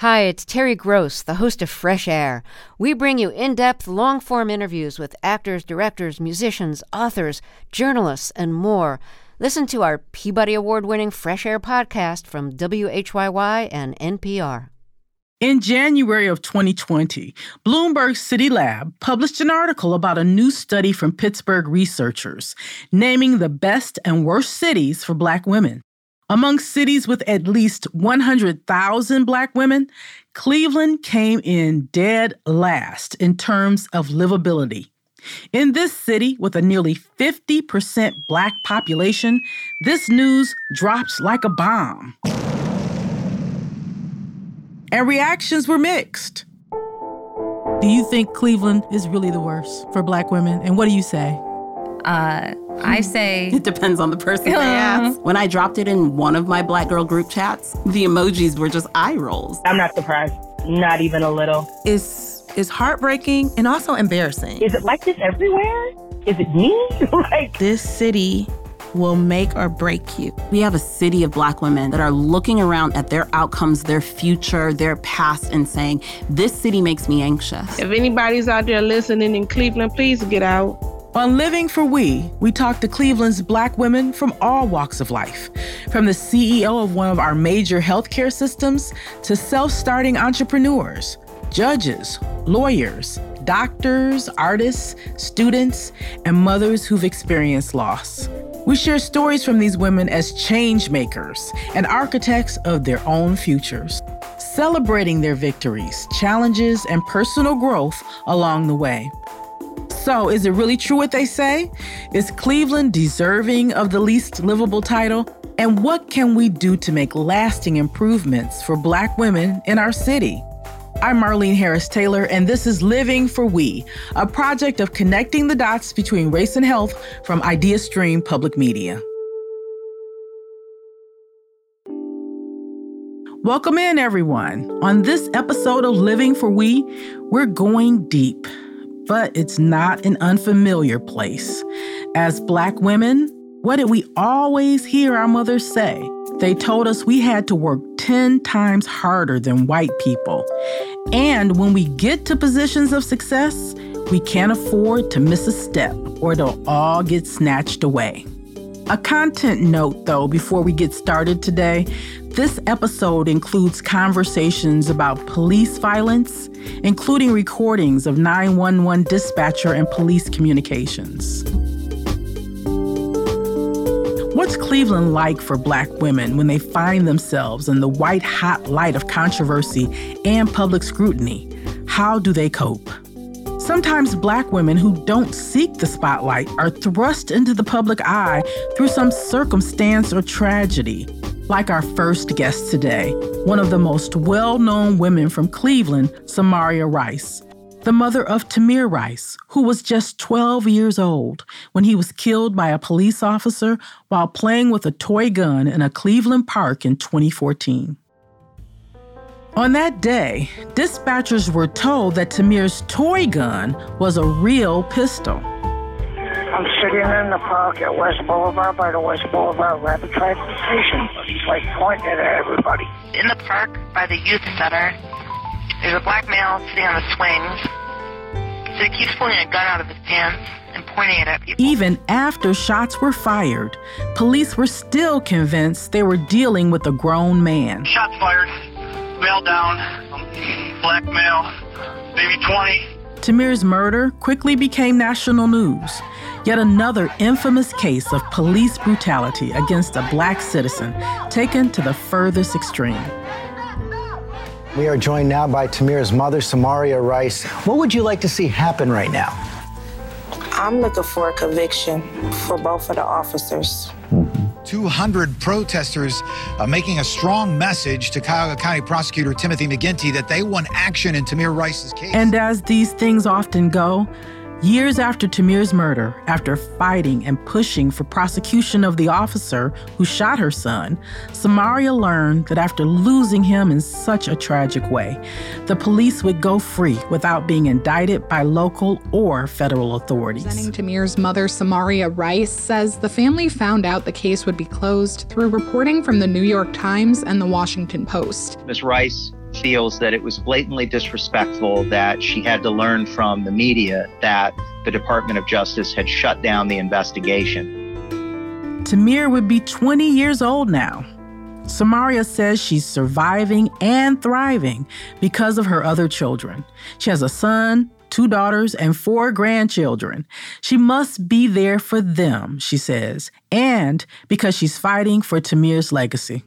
Hi, it's Terry Gross, the host of Fresh Air. We bring you in depth, long form interviews with actors, directors, musicians, authors, journalists, and more. Listen to our Peabody Award winning Fresh Air podcast from WHYY and NPR. In January of 2020, Bloomberg City Lab published an article about a new study from Pittsburgh researchers naming the best and worst cities for Black women. Among cities with at least 100,000 Black women, Cleveland came in dead last in terms of livability. In this city with a nearly 50% Black population, this news dropped like a bomb. And reactions were mixed. Do you think Cleveland is really the worst for Black women? And what do you say? Uh, I say it depends on the person they ask. When I dropped it in one of my black girl group chats, the emojis were just eye rolls. I'm not surprised, not even a little. It's it's heartbreaking and also embarrassing. Is it like this everywhere? Is it me? like this city will make or break you. We have a city of black women that are looking around at their outcomes, their future, their past, and saying, This city makes me anxious. If anybody's out there listening in Cleveland, please get out. On Living for We, we talk to Cleveland's black women from all walks of life, from the CEO of one of our major healthcare systems to self starting entrepreneurs, judges, lawyers, doctors, artists, students, and mothers who've experienced loss. We share stories from these women as change makers and architects of their own futures, celebrating their victories, challenges, and personal growth along the way. So, is it really true what they say? Is Cleveland deserving of the least livable title? And what can we do to make lasting improvements for Black women in our city? I'm Marlene Harris Taylor, and this is Living for We, a project of connecting the dots between race and health from IdeaStream Public Media. Welcome in, everyone. On this episode of Living for We, we're going deep but it's not an unfamiliar place. As Black women, what did we always hear our mothers say? They told us we had to work 10 times harder than white people. And when we get to positions of success, we can't afford to miss a step or they'll all get snatched away. A content note, though, before we get started today this episode includes conversations about police violence, including recordings of 911 dispatcher and police communications. What's Cleveland like for black women when they find themselves in the white hot light of controversy and public scrutiny? How do they cope? Sometimes black women who don't seek the spotlight are thrust into the public eye through some circumstance or tragedy like our first guest today, one of the most well known women from Cleveland, Samaria Rice, the mother of Tamir Rice, who was just 12 years old when he was killed by a police officer while playing with a toy gun in a Cleveland park in 2014. On that day, dispatchers were told that Tamir's toy gun was a real pistol. I'm sitting in the park at West Boulevard by the West Boulevard Rapid Transit Station. He's like pointing at everybody. In the park by the youth center, there's a black male sitting on the swings. So he keeps pulling a gun out of his pants and pointing it at people. Even after shots were fired, police were still convinced they were dealing with a grown man. Shots fired, male down, um, black male, maybe 20. Tamir's murder quickly became national news. Yet another infamous case of police brutality against a black citizen taken to the furthest extreme. We are joined now by Tamir's mother, Samaria Rice. What would you like to see happen right now? I'm looking for a conviction for both of the officers. 200 protesters uh, making a strong message to Cuyahoga County Prosecutor Timothy McGinty that they want action in Tamir Rice's case. And as these things often go, Years after Tamir's murder, after fighting and pushing for prosecution of the officer who shot her son, Samaria learned that after losing him in such a tragic way, the police would go free without being indicted by local or federal authorities. Representing Tamir's mother, Samaria Rice, says the family found out the case would be closed through reporting from the New York Times and the Washington Post. Ms. Rice feels that it was blatantly disrespectful that she had to learn from the media that the Department of Justice had shut down the investigation. Tamir would be 20 years old now. Samaria says she's surviving and thriving because of her other children. She has a son, two daughters, and four grandchildren. She must be there for them, she says, and because she's fighting for Tamir's legacy.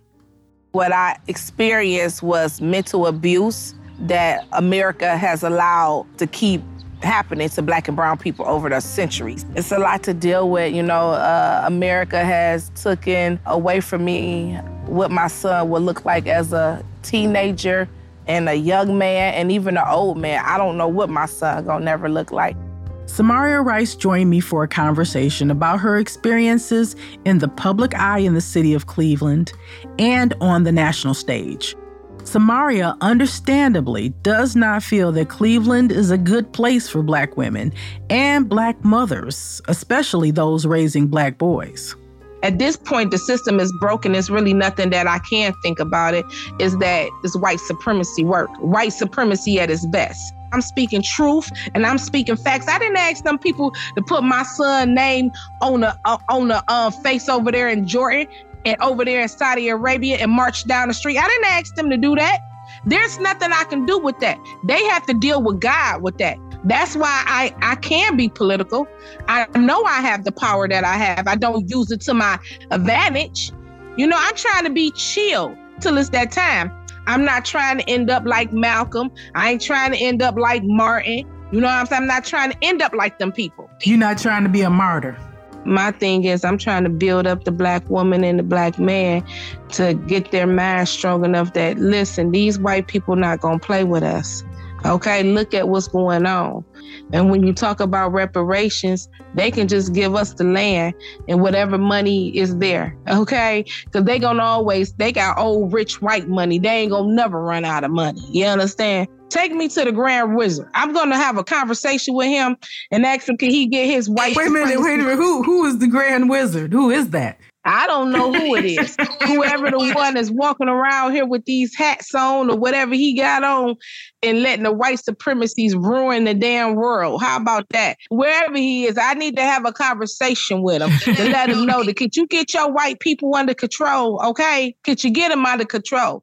What I experienced was mental abuse that America has allowed to keep happening to black and brown people over the centuries. It's a lot to deal with. You know, uh, America has taken away from me what my son would look like as a teenager and a young man and even an old man. I don't know what my son gonna never look like. Samaria Rice joined me for a conversation about her experiences in the public eye in the city of Cleveland and on the national stage. Samaria understandably does not feel that Cleveland is a good place for black women and black mothers, especially those raising black boys. At this point, the system is broken. There's really nothing that I can think about it. Is that this white supremacy work? White supremacy at its best. I'm speaking truth and I'm speaking facts. I didn't ask them people to put my son name on the uh, on the uh, face over there in Jordan and over there in Saudi Arabia and march down the street. I didn't ask them to do that. There's nothing I can do with that. They have to deal with God with that. That's why I, I can be political. I know I have the power that I have. I don't use it to my advantage. You know, I'm trying to be chill till it's that time. I'm not trying to end up like Malcolm. I ain't trying to end up like Martin. You know what I'm saying? I'm not trying to end up like them people. You're not trying to be a martyr. My thing is, I'm trying to build up the black woman and the black man to get their mind strong enough that, listen, these white people not going to play with us. Okay, look at what's going on. And when you talk about reparations, they can just give us the land and whatever money is there. Okay, because they gonna always they got old rich white money. They ain't gonna never run out of money. You understand? Take me to the Grand Wizard. I'm gonna have a conversation with him and ask him can he get his white. Wait a minute, wait a minute. Who who is the Grand Wizard? Who is that? I don't know who it is. Whoever the one is walking around here with these hats on or whatever he got on and letting the white supremacies ruin the damn world. How about that? Wherever he is, I need to have a conversation with him to let him know that could you get your white people under control? Okay? Could you get them under control?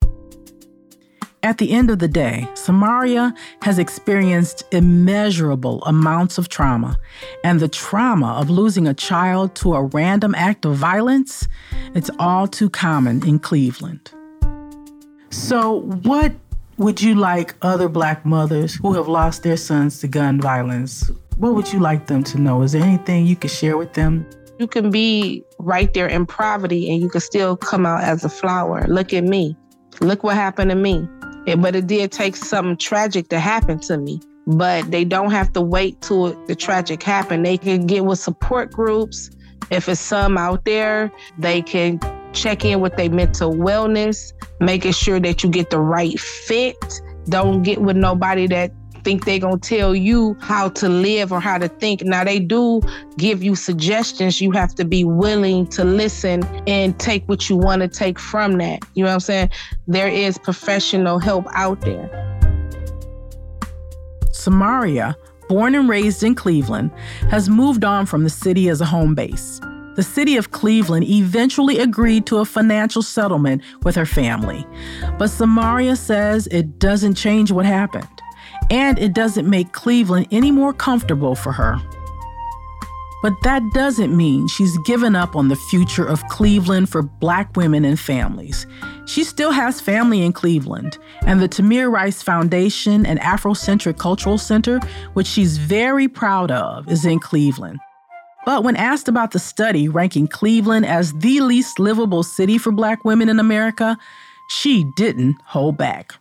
At the end of the day, Samaria has experienced immeasurable amounts of trauma, and the trauma of losing a child to a random act of violence, it's all too common in Cleveland. So, what would you like other black mothers who have lost their sons to gun violence? What would you like them to know? Is there anything you could share with them? You can be right there in poverty and you can still come out as a flower. Look at me. Look what happened to me. But it did take something tragic to happen to me. But they don't have to wait till the tragic happen. They can get with support groups. If it's some out there, they can check in with their mental wellness, making sure that you get the right fit. Don't get with nobody that think they're going to tell you how to live or how to think. Now, they do give you suggestions. You have to be willing to listen and take what you want to take from that. You know what I'm saying? There is professional help out there. Samaria, born and raised in Cleveland, has moved on from the city as a home base. The city of Cleveland eventually agreed to a financial settlement with her family. But Samaria says it doesn't change what happened and it doesn't make Cleveland any more comfortable for her. But that doesn't mean she's given up on the future of Cleveland for black women and families. She still has family in Cleveland, and the Tamir Rice Foundation and Afrocentric Cultural Center, which she's very proud of, is in Cleveland. But when asked about the study ranking Cleveland as the least livable city for black women in America, she didn't hold back.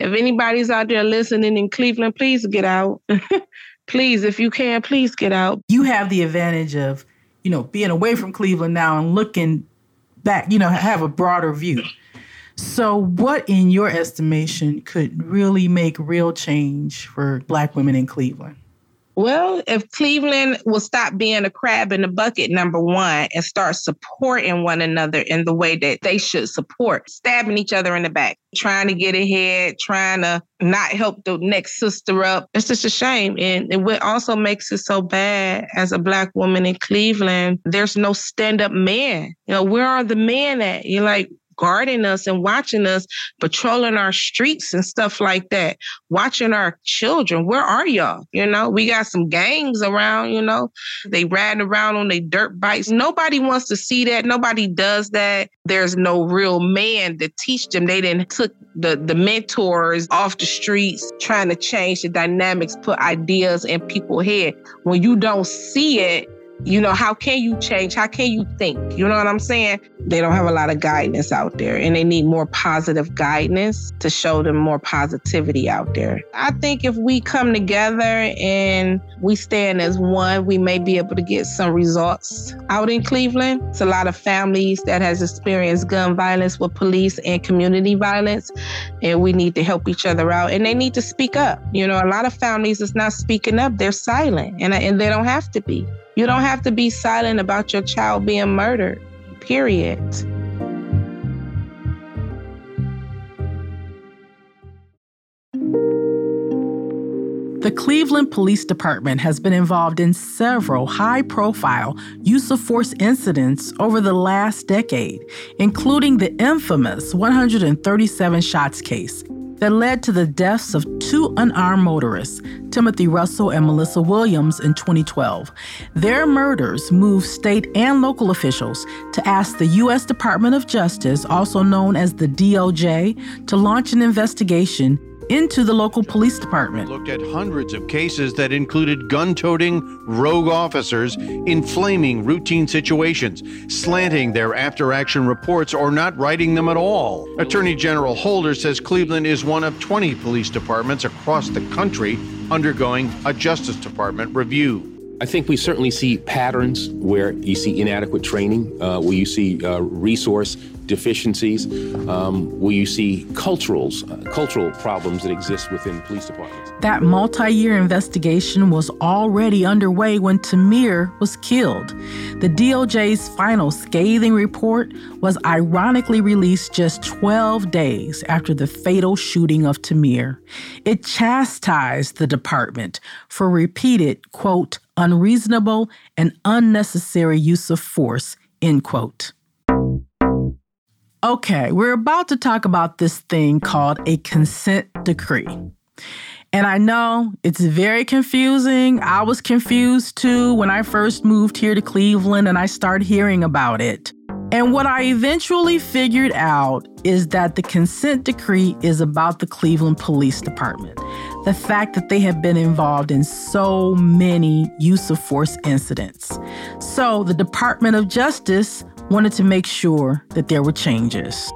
If anybody's out there listening in Cleveland, please get out. please, if you can, please get out. You have the advantage of, you know, being away from Cleveland now and looking back, you know, have a broader view. So, what in your estimation could really make real change for Black women in Cleveland? Well, if Cleveland will stop being a crab in the bucket, number one, and start supporting one another in the way that they should support, stabbing each other in the back, trying to get ahead, trying to not help the next sister up. It's just a shame. And, what also makes it so bad as a Black woman in Cleveland, there's no stand up man. You know, where are the men at? You're like, guarding us and watching us, patrolling our streets and stuff like that, watching our children. Where are y'all? You know, we got some gangs around, you know, they riding around on their dirt bikes. Nobody wants to see that. Nobody does that. There's no real man to teach them. They didn't took the, the mentors off the streets trying to change the dynamics, put ideas in people's head. When you don't see it, you know, how can you change? How can you think? You know what I'm saying? They don't have a lot of guidance out there and they need more positive guidance to show them more positivity out there. I think if we come together and we stand as one, we may be able to get some results out in Cleveland. It's a lot of families that has experienced gun violence with police and community violence and we need to help each other out and they need to speak up. You know, a lot of families is not speaking up, they're silent and, and they don't have to be. You don't have to be silent about your child being murdered, period. The Cleveland Police Department has been involved in several high profile use of force incidents over the last decade, including the infamous 137 shots case that led to the deaths of two unarmed motorists, Timothy Russell and Melissa Williams, in 2012. Their murders moved state and local officials to ask the U.S. Department of Justice, also known as the DOJ, to launch an investigation into the local police department. Looked at hundreds of cases that included gun toting rogue officers, inflaming routine situations, slanting their after action reports, or not writing them at all. Attorney General Holder says Cleveland is one of 20 police departments across the country undergoing a Justice Department review. I think we certainly see patterns where you see inadequate training, uh, where you see uh, resource deficiencies, um, where you see culturals, uh, cultural problems that exist within police departments. That multi year investigation was already underway when Tamir was killed. The DOJ's final scathing report was ironically released just 12 days after the fatal shooting of Tamir. It chastised the department for repeated, quote, unreasonable and unnecessary use of force, end quote. Okay, we're about to talk about this thing called a consent decree. And I know it's very confusing. I was confused too when I first moved here to Cleveland and I started hearing about it. And what I eventually figured out is that the consent decree is about the Cleveland Police Department. The fact that they have been involved in so many use of force incidents. So the Department of Justice wanted to make sure that there were changes.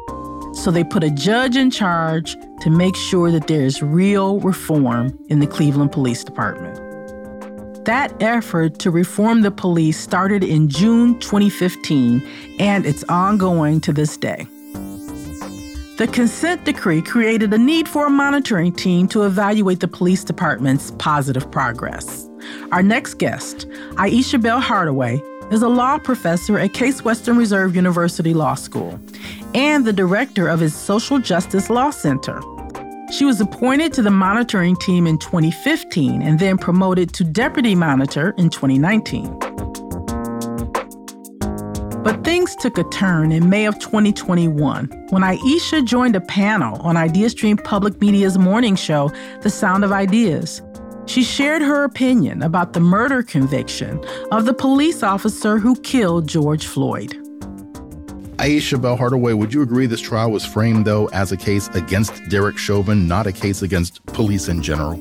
So they put a judge in charge to make sure that there is real reform in the Cleveland Police Department. That effort to reform the police started in June 2015 and it's ongoing to this day. The consent decree created a need for a monitoring team to evaluate the police department's positive progress. Our next guest, Ayesha Bell Hardaway, is a law professor at Case Western Reserve University Law School and the director of its Social Justice Law Center. She was appointed to the monitoring team in 2015 and then promoted to deputy monitor in 2019. But things took a turn in May of 2021 when Ayesha joined a panel on IdeaStream Public Media's morning show, The Sound of Ideas. She shared her opinion about the murder conviction of the police officer who killed George Floyd. Ayesha Bell Hardaway, would you agree this trial was framed, though, as a case against Derek Chauvin, not a case against police in general?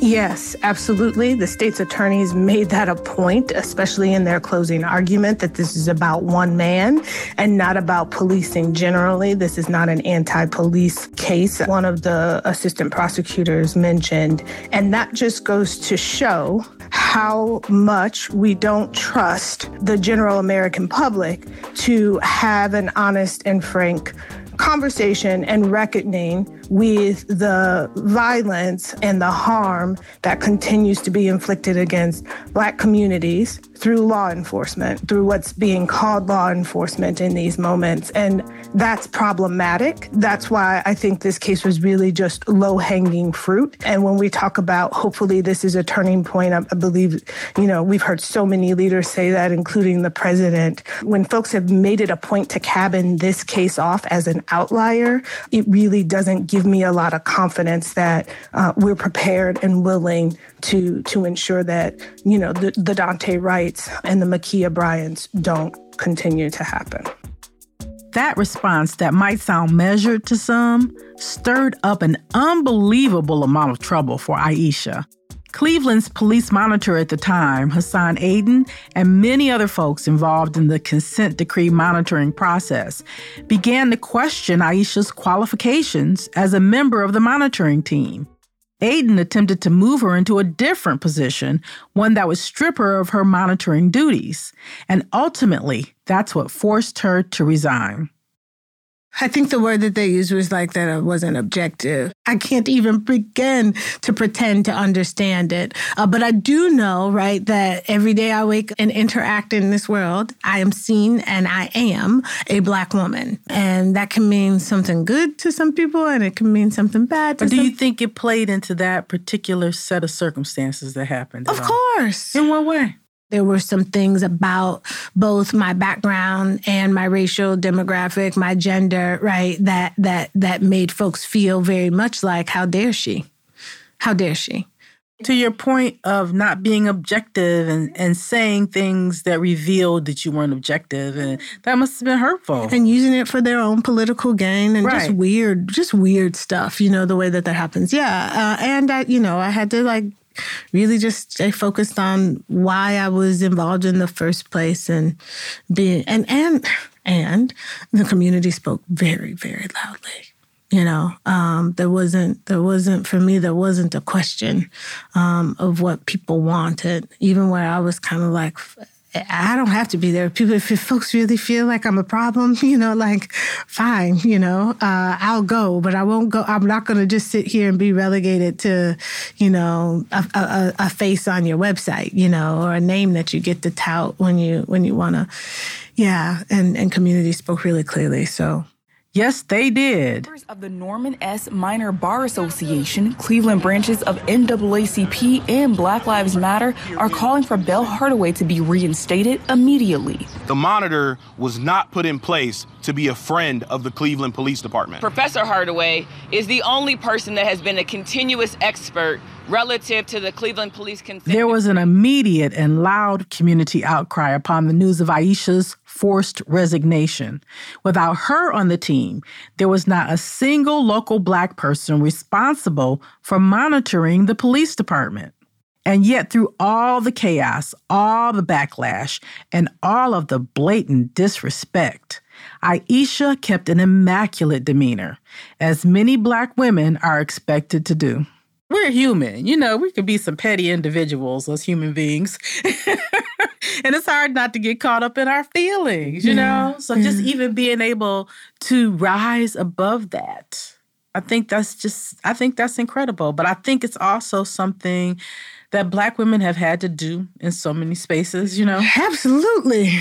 Yes, absolutely. The state's attorneys made that a point, especially in their closing argument, that this is about one man and not about policing generally. This is not an anti police case, one of the assistant prosecutors mentioned. And that just goes to show how much we don't trust the general American public to have an honest and frank conversation and reckoning with the violence and the harm that continues to be inflicted against Black communities through law enforcement, through what's being called law enforcement in these moments. And that's problematic. That's why I think this case was really just low hanging fruit. And when we talk about hopefully this is a turning point, I, believe, you know, we've heard so many leaders say that, including the president. When folks have made it a point to cabin this case off as an outlier, it really doesn't give me a lot of confidence that uh, we're prepared and willing to to ensure that you know the, the Daunte Wrights and the Ma'Khia Bryants don't continue to happen. That response that might sound measured to some stirred up an unbelievable amount of trouble for Ayesha. Cleveland's police monitor at the time, Hassan Aden, and many other folks involved in the consent decree monitoring process began to question Ayesha's qualifications as a member of the monitoring team. Aden attempted to move her into a different position, one that would strip her of her monitoring duties. And ultimately, that's what forced her to resign. I think the word that they used was like that it wasn't objective. I can't even begin to pretend to understand it. Uh, but I do know, right, that every day I wake and interact in this world, I am seen and I am a black woman. And that can mean something good to some people and it can mean something bad to do some you think it played into that particular set of circumstances that happened? Of course. In what way? There were some things about both my background and my racial demographic, my gender, right, that that that made folks feel very much like how dare she? How dare she? To your point of not being objective and, and saying things that revealed that you weren't objective, and that must have been hurtful. And using it for their own political gain and just weird, just weird stuff, you know, the way that that happens. Yeah. Uh, and I, you know, I had to like really just stay focused on why I was involved in the first place and being, and, and, and the community spoke very, very loudly. You know, um, there wasn't, there wasn't, for me, there wasn't a question um, of what people wanted, even where I was kind of like, I don't have to be there. People, if folks really feel like I'm a problem, you know, like, fine, you know, uh, I'll go, but I won't go. I'm not going to just sit here and be relegated to, you know, a, a, a face on your website, you know, or a name that you get to tout when you when you want to. Yeah, and and community spoke really clearly. So. Yes, they did. Members of the Norman S. Minor Bar Association, Cleveland branches of NAACP, and Black Lives Matter are calling for Bell Hardaway to be reinstated immediately. The monitor was not put in place to be a friend of the Cleveland Police Department. Professor Hardaway is the only person that has been a continuous expert relative to the Cleveland Police consent. There was an immediate and loud community outcry upon the news of Ayesha's forced resignation. Without her on the team, there was not a single local black person responsible for monitoring the police department. And yet, through all the chaos, all the backlash, and all of the blatant disrespect, Ayesha kept an immaculate demeanor, as many black women are expected to do. We're human. You know, we could be some petty individuals as human beings. and it's hard not to get caught up in our feelings, you Yeah, know? So just even being able to rise above that. I think that's just I think that's incredible, but I think it's also something that black women have had to do in so many spaces, you know. Absolutely.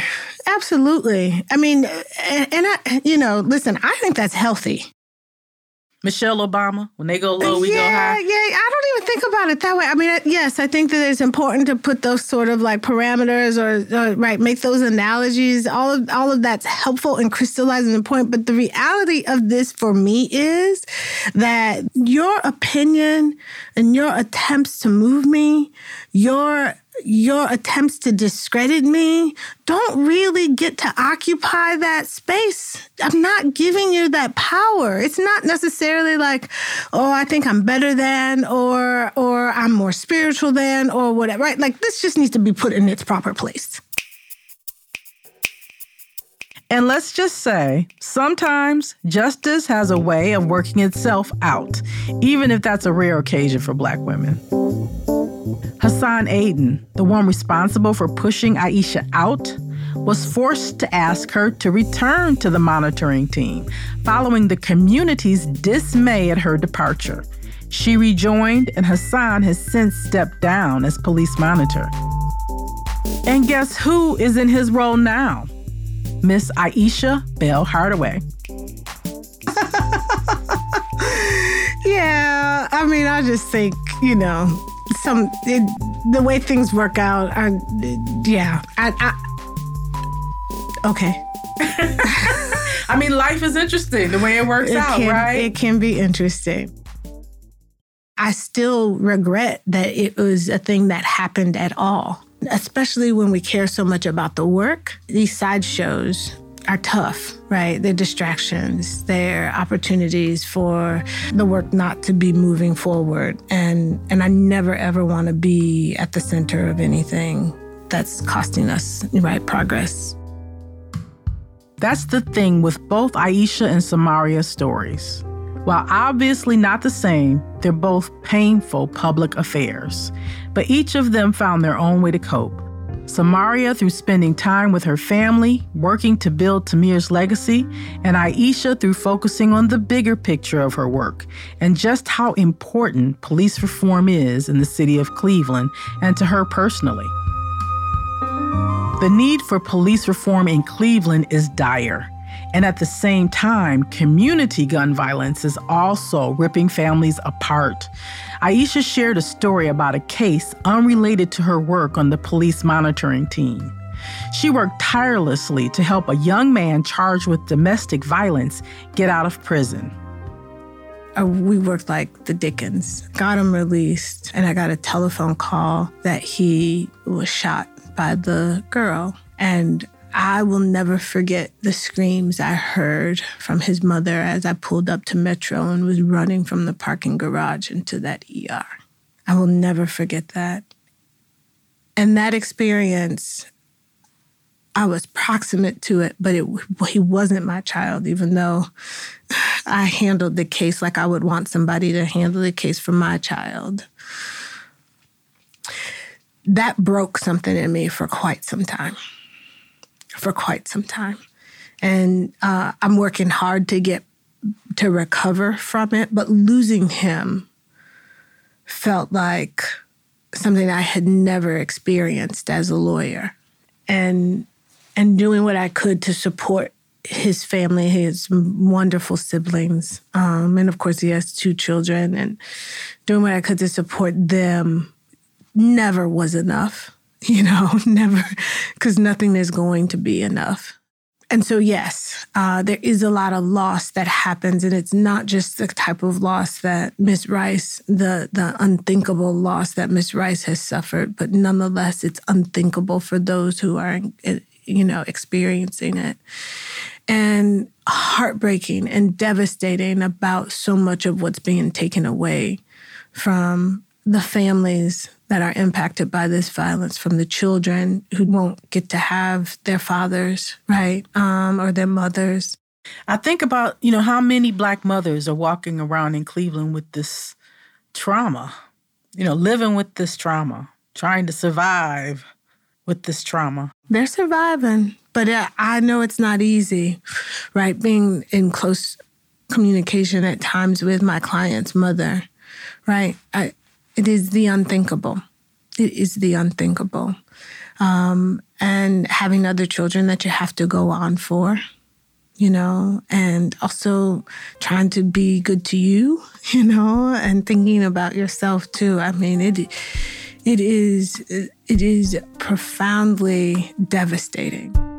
Absolutely. I mean, and, and I, you know, listen, I think that's healthy. Michelle Obama, when they go low, we yeah, go high. Yeah, yeah. I don't even think about it that way. I mean, uh, yes, I think that it's important to put those sort of like parameters or, or right, make those analogies. All of all of that's helpful in crystallizing the point. But the reality of this for me is that your opinion and your attempts to move me, your your attempts to discredit me don't really get to occupy that space. I'm not giving you that power. It's not necessarily like, oh, I think I'm better than or or I'm more spiritual than or whatever. Right? Like this just needs to be put in its proper place. And let's just say, sometimes justice has a way of working itself out, even if that's a rare occasion for black women. Hassan Aden, the one responsible for pushing Ayesha out, was forced to ask her to return to the monitoring team following the community's dismay at her departure. She rejoined, and Hassan has since stepped down as police monitor. And guess who is in his role now? Miss Ayesha Bell Hardaway. yeah, I mean, I just think, you know, some it, the way things work out. I, yeah, I, I okay. I mean, life is interesting the way it works it out, can, right? It can be interesting. I still regret that it was a thing that happened at all, especially when we care so much about the work. These sideshows are tough, right? They're distractions, they're opportunities for the work not to be moving forward. And and I never ever want to be at the center of anything that's costing us right progress. That's the thing with both Ayesha and Samaria's stories. While obviously not the same, they're both painful public affairs. But each of them found their own way to cope. Samaria through spending time with her family, working to build Tamir's legacy, and Ayesha through focusing on the bigger picture of her work and just how important police reform is in the city of Cleveland and to her personally. The need for police reform in Cleveland is dire. And at the same time, community gun violence is also ripping families apart. Ayesha shared a story about a case unrelated to her work on the police monitoring team. She worked tirelessly to help a young man charged with domestic violence get out of prison. Uh, we worked like the Dickens. Got him released, and I got a telephone call that he was shot by the girl. And I will never forget the screams I heard from his mother as I pulled up to Metro and was running from the parking garage into that ER. I will never forget that. And that experience, I was proximate to it, but it, he wasn't my child, even though I handled the case like I would want somebody to handle the case for my child that broke something in me for quite some time. For quite some time. And uh, I'm working hard to get to recover from it, but losing him felt like something I had never experienced as a lawyer. And and doing what I could to support his family, his wonderful siblings, um, and of course he has two children, and doing what I could to support them never was enough, you know, never, because nothing is going to be enough. And so, yes, uh, there is a lot of loss that happens, and it's not just the type of loss that Miss Rice, the the unthinkable loss that Miss Rice has suffered, but nonetheless, it's unthinkable for those who are, you know, experiencing it, and heartbreaking and devastating about so much of what's being taken away from the families that are impacted by this violence from the children who won't get to have their fathers, right? Um, or their mothers. I think about, you know, how many black mothers are walking around in Cleveland with this trauma, you know, living with this trauma, trying to survive with this trauma. They're surviving, but I know it's not easy, right? Being in close communication at times with my client's mother, right? I, it is the unthinkable. It is the unthinkable. Um, and having other children that you have to go on for, you know, and also trying to be good to you, you know, and thinking about yourself too. I mean, it it is it is profoundly devastating.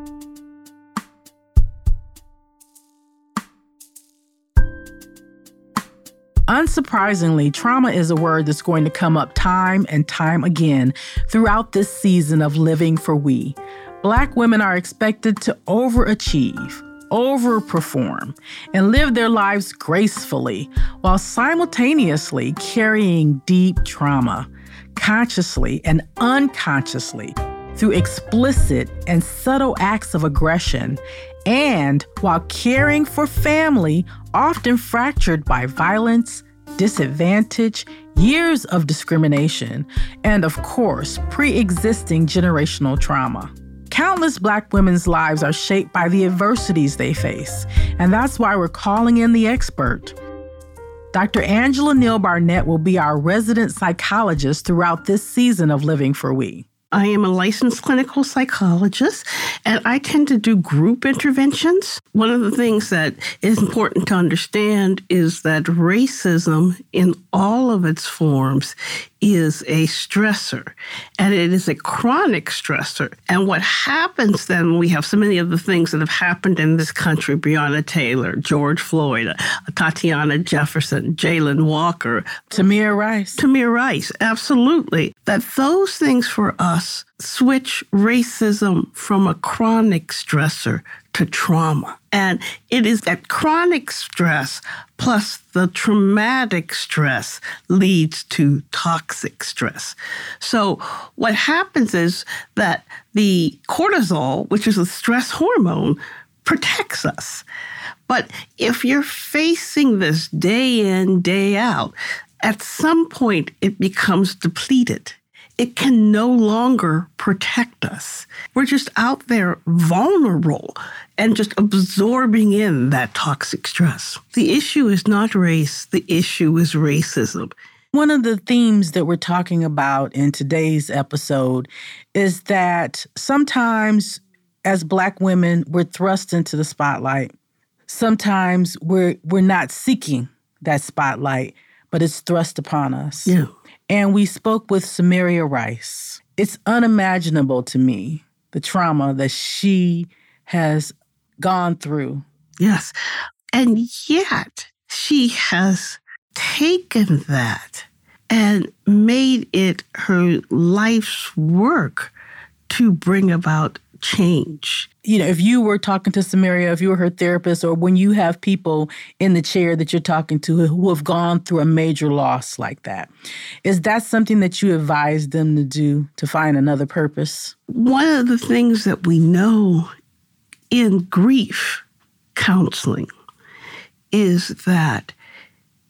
Unsurprisingly, trauma is a word that's going to come up time and time again throughout this season of Living for We. Black women are expected to overachieve, overperform, and live their lives gracefully while simultaneously carrying deep trauma, consciously and unconsciously, through explicit and subtle acts of aggression and while caring for family often fractured by violence, disadvantage, years of discrimination, and of course, pre existing generational trauma. Countless Black women's lives are shaped by the adversities they face, and that's why we're calling in the expert. Dr. Angela Neal Barnett will be our resident psychologist throughout this season of Living for We. I am a licensed clinical psychologist and I tend to do group interventions. One of the things that is important to understand is that racism in all of its forms is a stressor and it is a chronic stressor. And what happens then we have so many of the things that have happened in this country Breonna Taylor, George Floyd, uh, Tatiana Jefferson, Jayland Walker, Tamir Rice. Tamir Rice, absolutely. That those things for us switch racism from a chronic stressor to trauma. And it is that chronic stress plus the traumatic stress leads to toxic stress. So, what happens is that the cortisol, which is a stress hormone, protects us. But if you're facing this day in, day out, at some point it becomes depleted it can no longer protect us. We're just out there vulnerable and just absorbing in that toxic stress. The issue is not race, the issue is racism. One of the themes that we're talking about in today's episode is that sometimes as black women we're thrust into the spotlight. Sometimes we're we're not seeking that spotlight, but it's thrust upon us. Yeah and we spoke with Samaria Rice. It's unimaginable to me the trauma that she has gone through. Yes. And yet she has taken that and made it her life's work to bring about change. You know, if you were talking to Samaria, if you were her therapist, or when you have people in the chair that you're talking to who have gone through a major loss like that, is that something that you advise them to do to find another purpose? One of the things that we know in grief counseling is that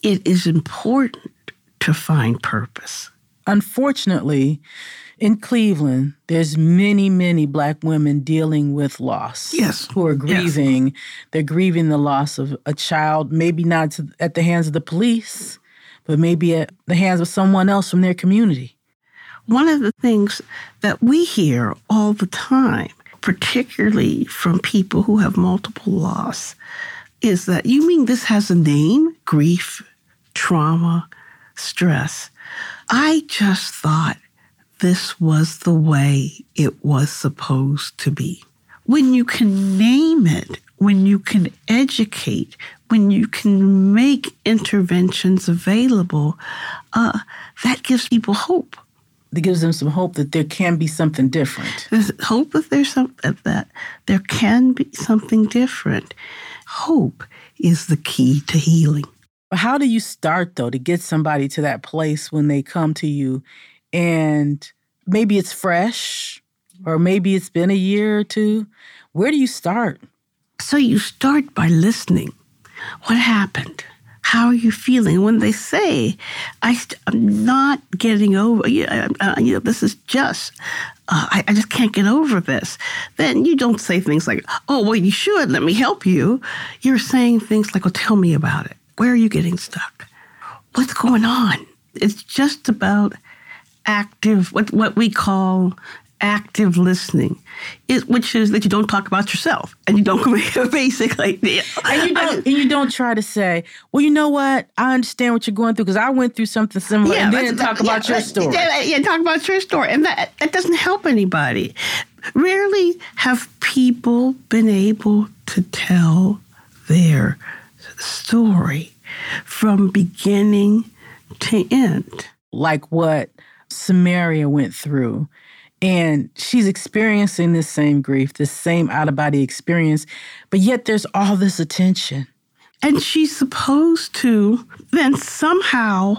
it is important to find purpose. Unfortunately, in Cleveland, there's many, many black women dealing with loss. Yes. Who are grieving. Yes. They're grieving the loss of a child, maybe not to, at the hands of the police, but maybe at the hands of someone else from their community. One of the things that we hear all the time, particularly from people who have multiple loss, is that you mean this has a name? Grief, trauma, stress. I just thought this was the way it was supposed to be. When you can name it, when you can educate, when you can make interventions available, uh, that gives people hope. It gives them some hope that there can be something different. There's hope that there's something that there can be something different. Hope is the key to healing. How do you start though to get somebody to that place when they come to you and maybe it's fresh or maybe it's been a year or two. Where do you start? So you start by listening. What happened? How are you feeling when they say, I am not getting over, uh, you know, this is just, uh, I, I just can't get over this. Then you don't say things like, oh, well, you should, let me help you. You're saying things like, well, tell me about it. Where are you getting stuck? What's going on? It's just about active, what, what we call active listening, it, which is that you don't talk about yourself and you don't basically. and you don't and you don't try to say, well, you know what, I understand what you're going through because I went through something similar, yeah, and then talk about yeah, your story. Yeah, yeah, talk about your story, and that that doesn't help anybody. Rarely have people been able to tell their story from beginning to end. Like what Samaria went through. And she's experiencing this same grief, this same out of body experience, but yet there's all this attention. And she's supposed to then somehow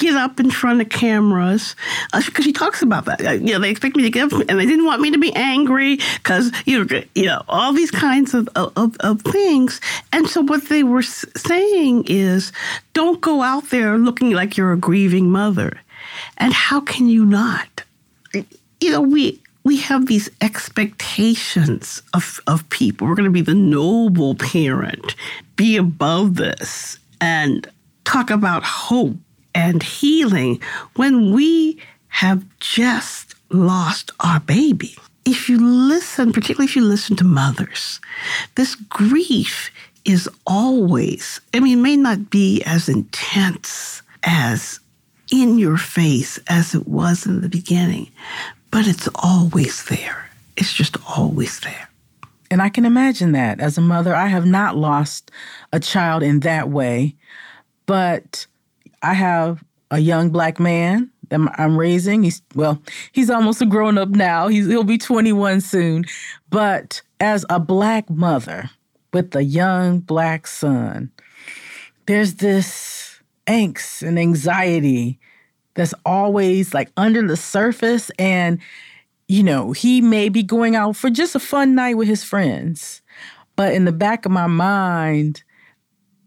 get up in front of cameras because uh, she talks about that. Uh, you know, they expect me to give, and they didn't want me to be angry because you know, you know, all these kinds of, of of things. And so what they were saying is, don't go out there looking like you're a grieving mother. And how can you not? You know, we we have these expectations of, of people. We're going to be the noble parent, be above this, and talk about hope and healing when we have just lost our baby. If you listen, particularly if you listen to mothers, this grief is always, I mean, may not be as intense as in your face as it was in the beginning, but it's always there. It's just always there. And I can imagine that as a mother. I have not lost a child in that way, but I have a young black man that I'm raising. He's, well, he's almost a grown up now. He's, he'll be 21 soon. But as a black mother with a young black son, there's this angst and anxiety that's always like under the surface. And, you know, he may be going out for just a fun night with his friends. But in the back of my mind,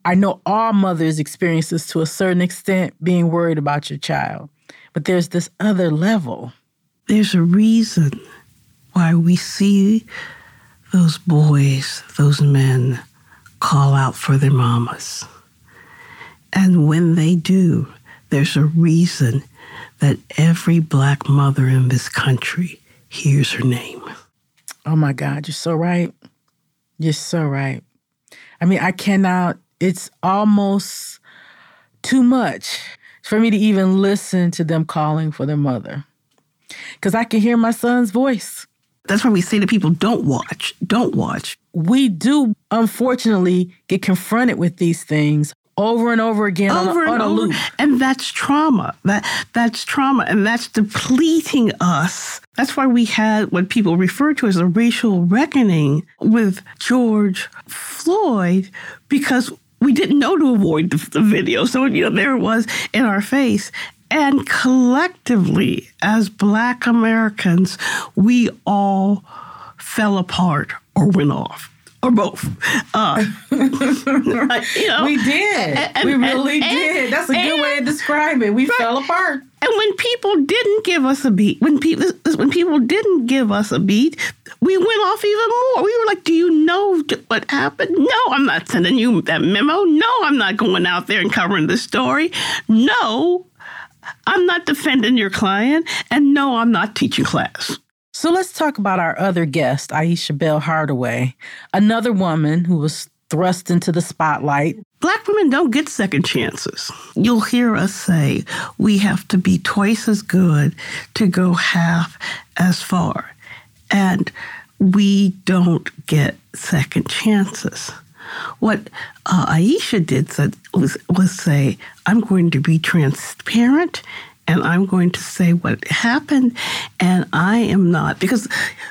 I know all mothers experience this to a certain extent, being worried about your child. But there's this other level. There's a reason why we see those boys, those men, call out for their mamas. And when they do, there's a reason that every black mother in this country hears her name. Oh my God, you're so right. You're so right. I mean, I cannot, it's almost too much for me to even listen to them calling for their mother. Because I can hear my son's voice. That's why we say to people, don't watch, don't watch. We do, unfortunately, get confronted with these things over and over again over on, a, on a loop. And that's trauma. That that's trauma, and that's depleting us. That's why we had what people refer to as a racial reckoning with George Floyd, because we didn't know to avoid the, the video. So you know, there it was in our face. And collectively, as Black Americans, we all fell apart or went off or both. Uh, you know, we did. And, we really and, did. That's a good way to describe it. We right. fell apart. And when people didn't give us a beat, when people when people didn't give us a beat, we went off even more. We were like, "Do you know what happened? No, I'm not sending you that memo. No, I'm not going out there and covering the story. No, I'm not defending your client, and no, I'm not teaching class." So let's talk about our other guest, Ayesha Bell Hardaway, another woman who was thrust into the spotlight. Black women don't get second chances. You'll hear us say we have to be twice as good to go half as far. And we don't get second chances. What uh, Ayesha did was, was say, I'm going to be transparent and I'm going to say what happened, and I am not because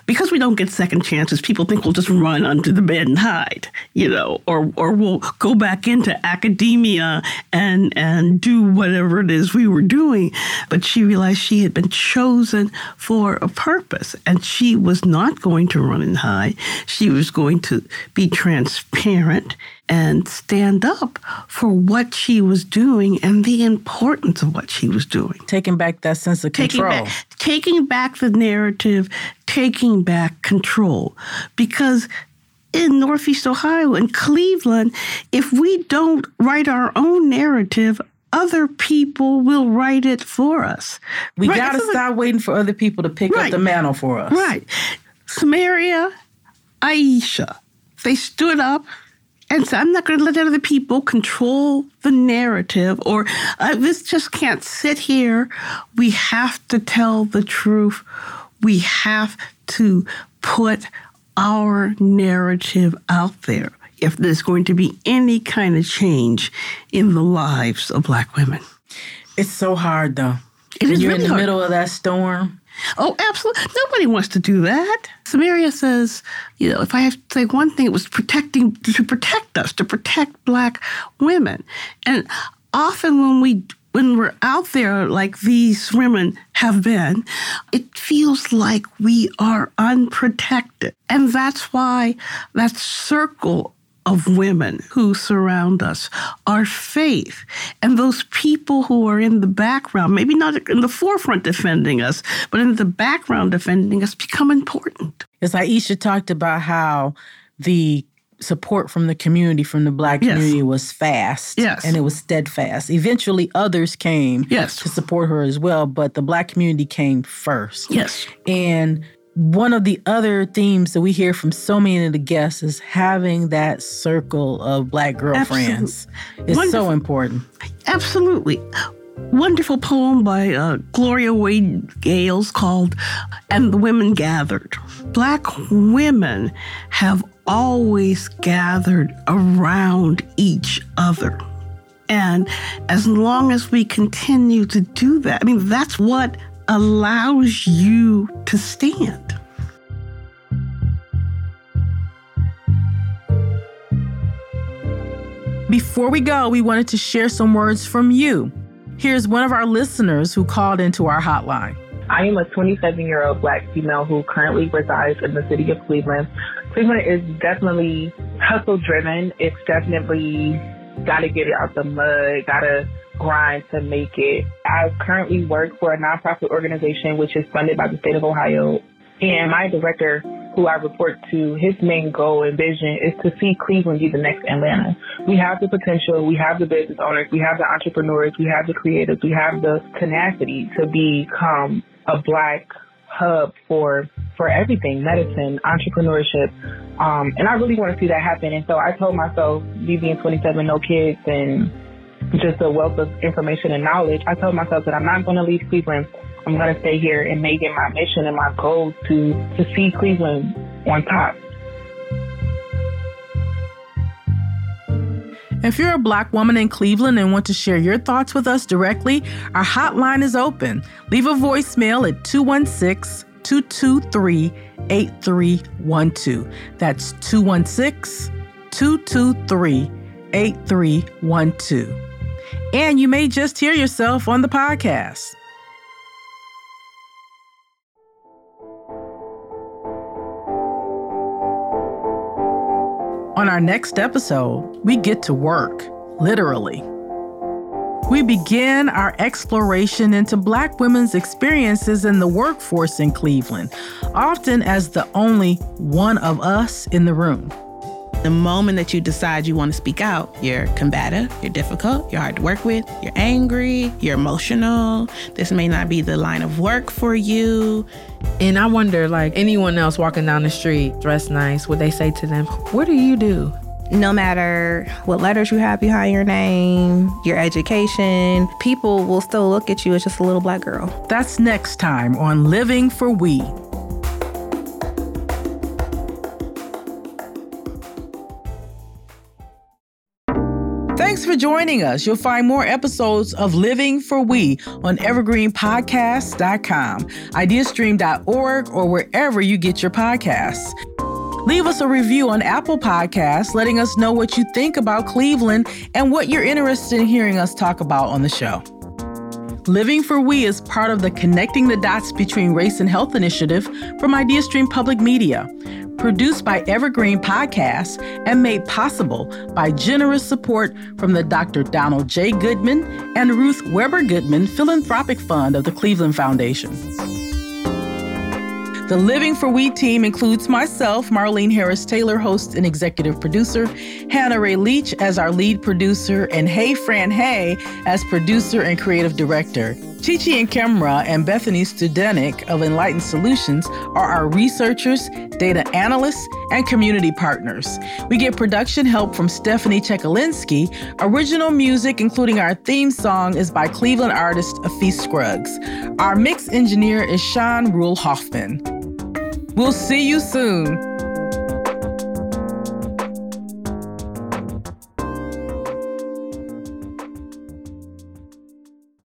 because we don't get second chances. People think we'll just run under the bed and hide, you know, or or we'll go back into academia and and do whatever it is we were doing. But she realized she had been chosen for a purpose, and she was not going to run and hide. She was going to be transparent and stand up for what she was doing and the importance of what she was doing. Taking back that sense of taking control. Back, taking back the narrative, taking back control. Because in Northeast Ohio and Cleveland, if we don't write our own narrative, other people will write it for us. We right? got to stop waiting for other people to pick right. up the mantle for us. Right. Samaria, Ayesha, they stood up and so I'm not going to let other people control the narrative or uh, this just can't sit here. We have to tell the truth. We have to put our narrative out there if there's going to be any kind of change in the lives of Black women. It's so hard though. It is you're really in the hard. middle of that storm Oh, absolutely. Nobody wants to do that. Samaria says, you know, if I have to say one thing, it was protecting, to protect us, to protect Black women. And often when we, when we're out there like these women have been, it feels like we are unprotected. And that's why that circle of women who surround us, our faith, and those people who are in the background, maybe not in the forefront defending us, but in the background defending us, become important. As Ayesha talked about how the support from the community, from the black yes. community, was fast. Yes. And it was steadfast. Eventually, others came yes. to support her as well, but the black community came first. Yes. And one of the other themes that we hear from so many of the guests is having that circle of black girlfriends Absolutely. is Wonderful. so important. Absolutely. Wonderful poem by uh, Gloria Wade Gayles called And the Women Gathered. Black women have always gathered around each other. And as long as we continue to do that, I mean, that's what allows you to stand. Before we go, we wanted to share some words from you. Here's one of our listeners who called into our hotline. I am a 27 year old black female who currently resides in the city of Cleveland. Cleveland is definitely hustle driven. It's definitely got to get it out the mud, got to grind to make it. I currently work for a nonprofit organization which is funded by the state of Ohio. And my director, who I report to, his main goal and vision is to see Cleveland be the next Atlanta. We have the potential, we have the business owners, we have the entrepreneurs, we have the creatives, we have the tenacity to become a black hub for for everything medicine entrepreneurship um, and i really want to see that happen and so i told myself me being 27 no kids and just a wealth of information and knowledge, I told myself that I'm not going to leave Cleveland. I'm going to stay here and make it my mission and my goal to, to see Cleveland on top. If you're a Black woman in Cleveland and want to share your thoughts with us directly, our hotline is open. Leave a voicemail at 216 223 8312. That's 216 223 8312 and you may just hear yourself on the podcast. On our next episode, we get to work, literally. We begin our exploration into Black women's experiences in the workforce in Cleveland, often as the only one of us in the room. The moment that you decide you want to speak out, you're combative, you're difficult, you're hard to work with, you're angry, you're emotional. This may not be the line of work for you. And I wonder, like anyone else walking down the street dressed nice, would they say to them, What do you do? No matter what letters you have behind your name, your education, people will still look at you as just a little black girl. That's next time on Living for We. Joining us. You'll find more episodes of Living for We on evergreenpodcast.com, ideastream.org, or wherever you get your podcasts. Leave us a review on Apple Podcasts, letting us know what you think about Cleveland and what you're interested in hearing us talk about on the show. Living for We is part of the Connecting the Dots Between Race and Health initiative from IdeaStream Public Media produced by Evergreen Podcasts and made possible by generous support from the Dr. Donald J. Goodman and Ruth Weber Goodman Philanthropic Fund of the Cleveland Foundation. The Living for We team includes myself, Marlene Harris Taylor, host and executive producer, Hannah Ray Leach as our lead producer, and Hey Fran Hay as producer and creative director. Chichi and Kemra and Bethany Studenik of Enlightened Solutions are our researchers, data analysts, and community partners. We get production help from Stephanie Czekalinski. Original music, including our theme song, is by Cleveland artist Afis Scruggs. Our mix engineer is Sean Rule Hoffman. We'll see you soon.